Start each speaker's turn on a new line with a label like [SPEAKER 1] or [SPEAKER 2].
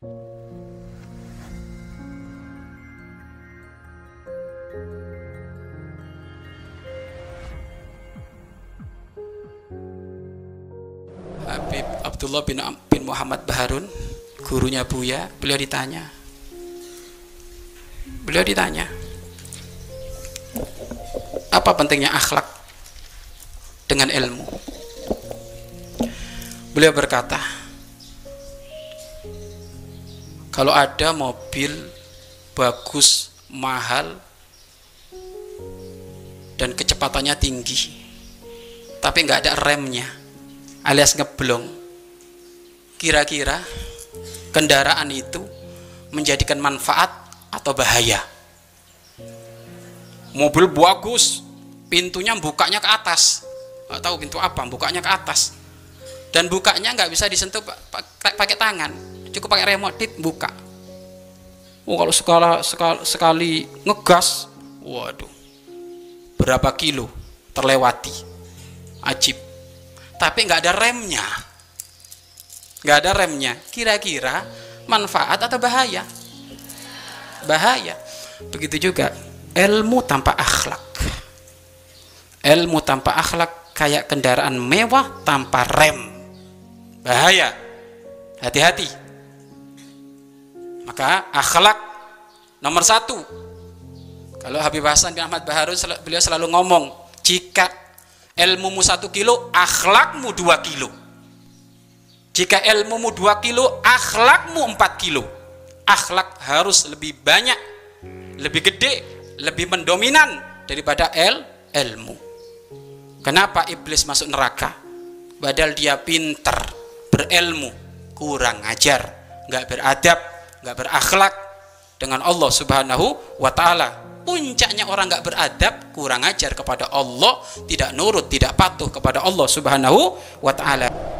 [SPEAKER 1] Habib Abdullah bin, bin Muhammad Baharun gurunya Buya beliau ditanya. Beliau ditanya apa pentingnya akhlak dengan ilmu? Beliau berkata kalau ada mobil bagus mahal dan kecepatannya tinggi tapi nggak ada remnya alias ngeblong kira-kira kendaraan itu menjadikan manfaat atau bahaya? Mobil bagus pintunya bukanya ke atas. Nggak tahu pintu apa bukanya ke atas. Dan bukanya nggak bisa disentuh pakai tangan cukup pakai remote tit buka. Oh kalau sekali, sekali, sekali ngegas waduh. Berapa kilo terlewati? Ajib. Tapi nggak ada remnya. Nggak ada remnya. Kira-kira manfaat atau bahaya? Bahaya. Begitu juga. Ilmu tanpa akhlak. Ilmu tanpa akhlak kayak kendaraan mewah tanpa rem. Bahaya. Hati-hati maka akhlak nomor satu. Kalau Habib Hasan bin Ahmad Baharun beliau selalu ngomong jika ilmumu satu kilo akhlakmu dua kilo. Jika ilmumu dua kilo akhlakmu empat kilo. Akhlak harus lebih banyak lebih gede lebih mendominan daripada el ilmu. Kenapa iblis masuk neraka? Padahal dia pinter berilmu kurang ajar nggak beradab nggak berakhlak dengan Allah subhanahu wa ta'ala. Puncaknya orang nggak beradab kurang ajar kepada Allah tidak nurut tidak patuh kepada Allah subhanahu wa ta'ala